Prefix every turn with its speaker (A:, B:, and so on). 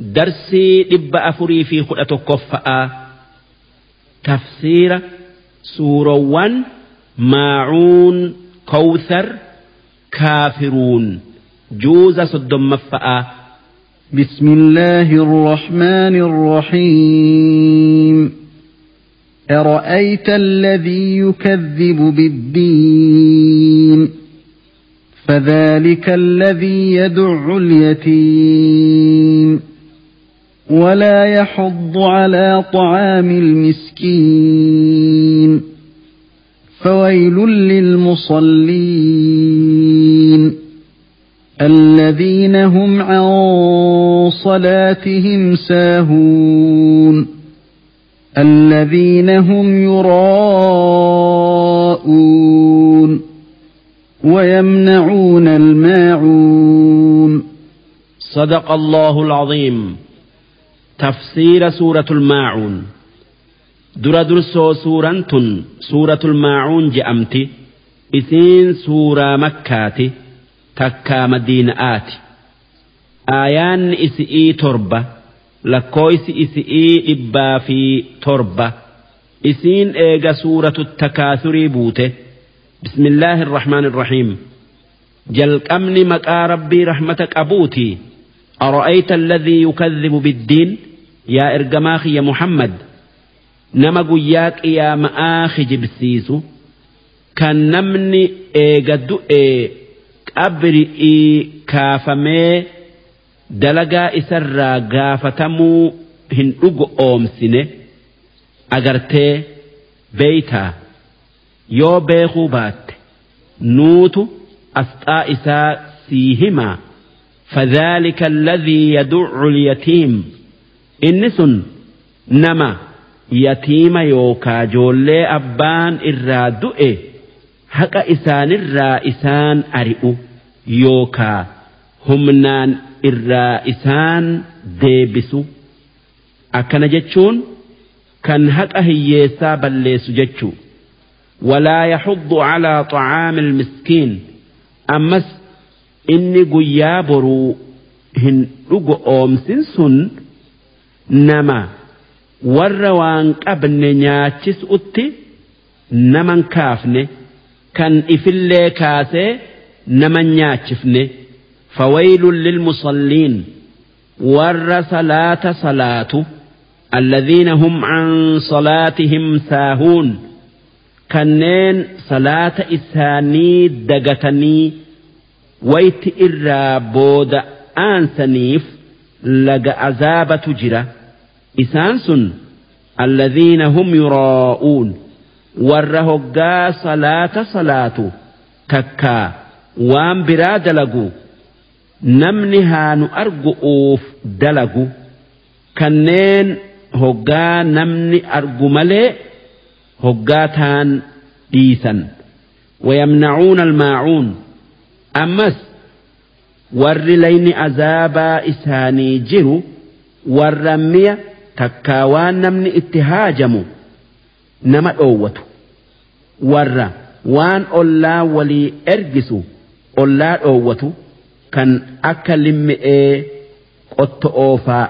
A: درسي دب أفري في خلة كفاء تفسير سورة ون ماعون كوثر كافرون. جوز صدم مفاء
B: بسم الله الرحمن الرحيم. أرأيت الذي يكذب بالدين؟ فذلك الذي يدع اليتيم. ولا يحض على طعام المسكين. فويل للمصلين. الذين هم عن صلاتهم ساهون. الذين هم يراءون. ويمنعون الماعون.
A: صدق الله العظيم. تفسير سورة الماعون. درا درسو سورة سورة الماعون جأمتي إثين سورة مكة تكا مدينة آتي. آيان إسئي تربة. لكويس إسئي إبا في تربة. إسين إيغا سورة التكاثر بوتة. بسم الله الرحمن الرحيم. جل أمن مكا ربي رحمتك أبوتي. أرأيت الذي يكذب بالدين؟ يا إرجماخ يا محمد نما قياك يا مآخ جبسيسو كان نمني إيجدو إيه qabri'ii kaafamee dalagaa isarraa gaafatamuu hin dhugo oomsine agartee beeytaa yoo beekuu baatte nuutu asxaa isaa sii himaa فذلك الذي يدع اليتيم inni sun nama yatiima yookaa joollee abbaan irraa du'e haqa isaanirraa isaan ari'u yookaa humnaan irraa isaan deebisu. Akkana jechuun kan haqa hiyyeessaa balleessu jechuu. Walaa yaxuddu calaa طacaami almiskiin ammas inni guyyaa boruu hin dhugo oomsin sun nama warra waan qabne nyaachisutti naman kaafne kan ifillee kaasee nama nyaachifne fawaylun lilmusalliin warra salaata salaatu alladhiina hum can salaatihim saahuun kanneen salaata isaanii dagatanii wayti irraa booda aansaniif laga azaabatu jira إسان سن الذين هم يراؤون ورهقا صلاة صلاة ككا وام برا دلقو نمنها نأرقؤوف دلقو كنين هقا نمني هقا تان إيسا ويمنعون الماعون أمس ور لين أزابا إساني جرو ور takkaa waan namni itti haajamu nama dhoowwatu warra waan ollaa walii ergisu ollaa dhoowwatu kan akka limmi'ee qotto oofaa